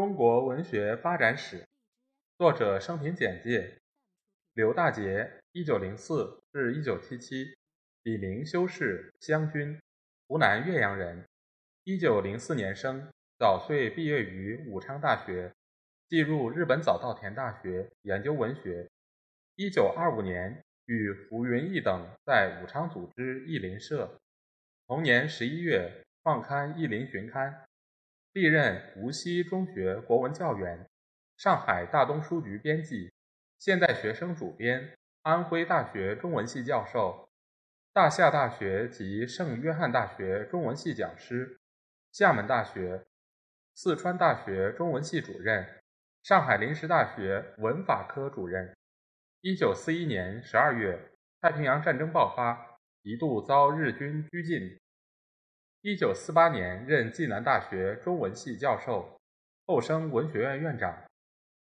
中国文学发展史，作者生平简介：刘大杰，一九零四至一九七七，笔名修士，湘军，湖南岳阳人，一九零四年生，早岁毕业于武昌大学，进入日本早稻田大学研究文学，一九二五年。与胡云逸等在武昌组织译林社，同年十一月创刊《译林旬刊》，历任无锡中学国文教员、上海大东书局编辑、现代学生主编、安徽大学中文系教授、大夏大学及圣约翰大学中文系讲师、厦门大学、四川大学中文系主任、上海临时大学文法科主任。一九四一年十二月，太平洋战争爆发，一度遭日军拘禁。一九四八年任暨南大学中文系教授，后升文学院院长。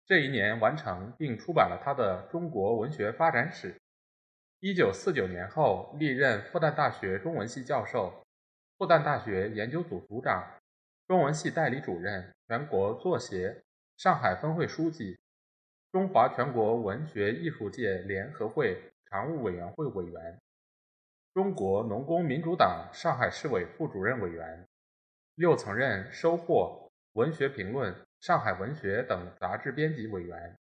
这一年完成并出版了他的《中国文学发展史》。一九四九年后，历任复旦大学中文系教授、复旦大学研究组组长、中文系代理主任、全国作协、上海分会书记。中华全国文学艺术界联合会常务委员会委员，中国农工民主党上海市委副主任委员，又曾任《收获》《文学评论》《上海文学》等杂志编辑委员，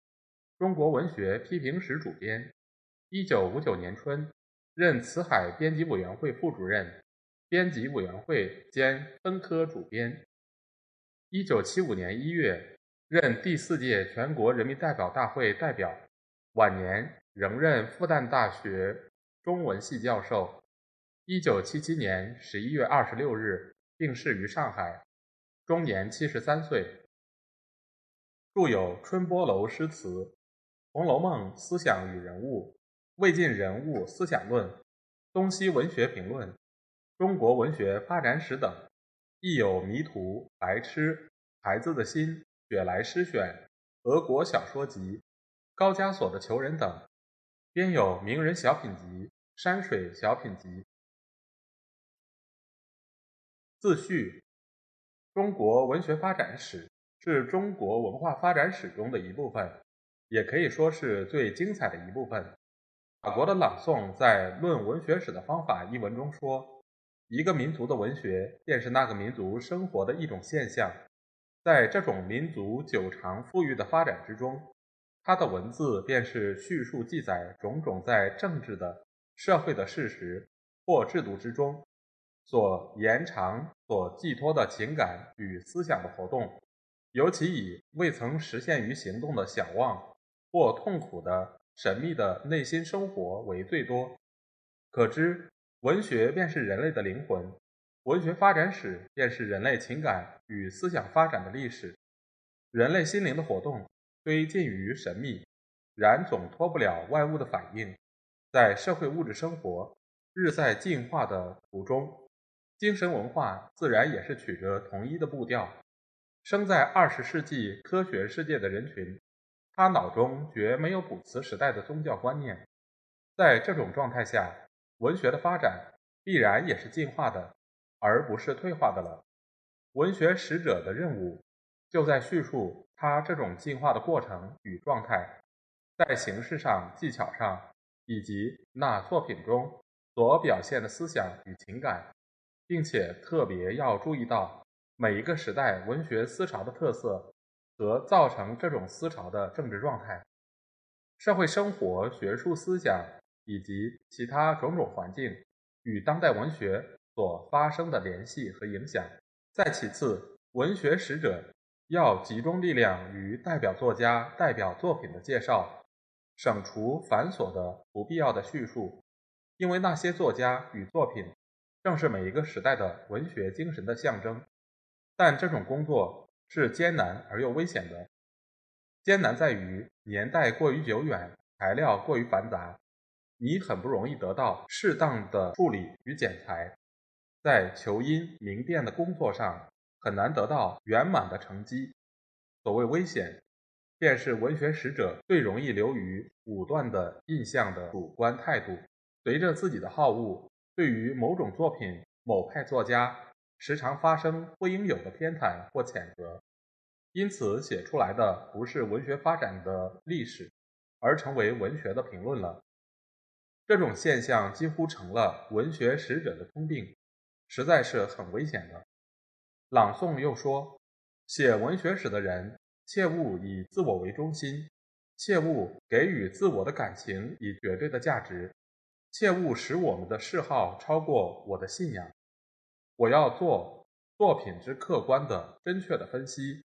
中国文学批评史主编。一九五九年春，任辞海编辑委员会副主任、编辑委员会兼分科主编。一九七五年一月。任第四届全国人民代表大会代表，晚年仍任复旦大学中文系教授。一九七七年十一月二十六日病逝于上海，终年七十三岁。著有《春波楼诗词》《红楼梦思想与人物》《魏晋人物思想论》《东西文学评论》《中国文学发展史》等，亦有《迷途》《白痴》《孩子的心》。《雪莱诗选》《俄国小说集》《高加索的囚人》等，编有《名人小品集》《山水小品集》。自序：中国文学发展史是中国文化发展史中的一部分，也可以说是最精彩的一部分。法国的朗诵在《论文学史的方法》一文中说：“一个民族的文学，便是那个民族生活的一种现象。”在这种民族久长富裕的发展之中，他的文字便是叙述记载种种在政治的、社会的事实或制度之中所延长、所寄托的情感与思想的活动，尤其以未曾实现于行动的想望或痛苦的神秘的内心生活为最多。可知，文学便是人类的灵魂。文学发展史便是人类情感与思想发展的历史。人类心灵的活动虽近于神秘，然总脱不了外物的反应。在社会物质生活日在进化的途中，精神文化自然也是取着同一的步调。生在二十世纪科学世界的人群，他脑中绝没有古瓷时代的宗教观念。在这种状态下，文学的发展必然也是进化的。而不是退化的了。文学使者的任务就在叙述他这种进化的过程与状态，在形式上、技巧上，以及那作品中所表现的思想与情感，并且特别要注意到每一个时代文学思潮的特色和造成这种思潮的政治状态、社会生活、学术思想以及其他种种环境与当代文学。所发生的联系和影响。再其次，文学使者要集中力量于代表作家、代表作品的介绍，省除繁琐的不必要的叙述，因为那些作家与作品正是每一个时代的文学精神的象征。但这种工作是艰难而又危险的。艰难在于年代过于久远，材料过于繁杂，你很不容易得到适当的处理与剪裁，在求音明辨的工作上很难得到圆满的成绩。所谓危险，便是文学使者最容易流于武断的印象的主观态度，随着自己的好恶，对于某种作品、某派作家，时常发生不应有的偏袒或谴责。因此，写出来的不是文学发展的历史，而成为文学的评论了。这种现象几乎成了文学使者的通病，实在是很危险的。朗诵又说，写文学史的人切勿以自我为中心，切勿给予自我的感情以绝对的价值，切勿使我们的嗜好超过我的信仰。我要做作品之客观的、真确的分析。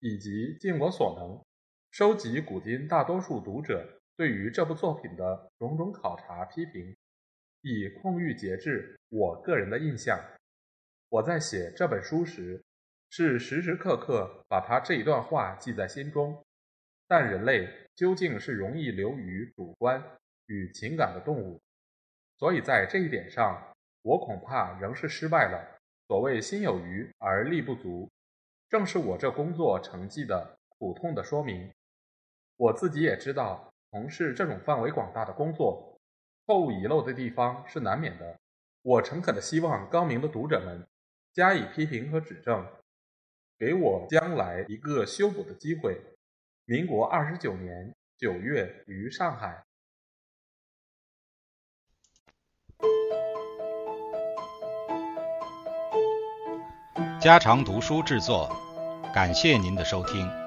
以及尽我所能收集古今大多数读者对于这部作品的种种考察批评，以控欲节制我个人的印象。我在写这本书时，是时时刻刻把他这一段话记在心中。但人类究竟是容易流于主观与情感的动物，所以在这一点上，我恐怕仍是失败了。所谓心有余而力不足。正是我这工作成绩的苦痛的说明。我自己也知道，从事这种范围广大的工作，错误遗漏的地方是难免的。我诚恳的希望高明的读者们加以批评和指正，给我将来一个修补的机会。民国二十九年九月于上海。家常读书制作。感谢您的收听。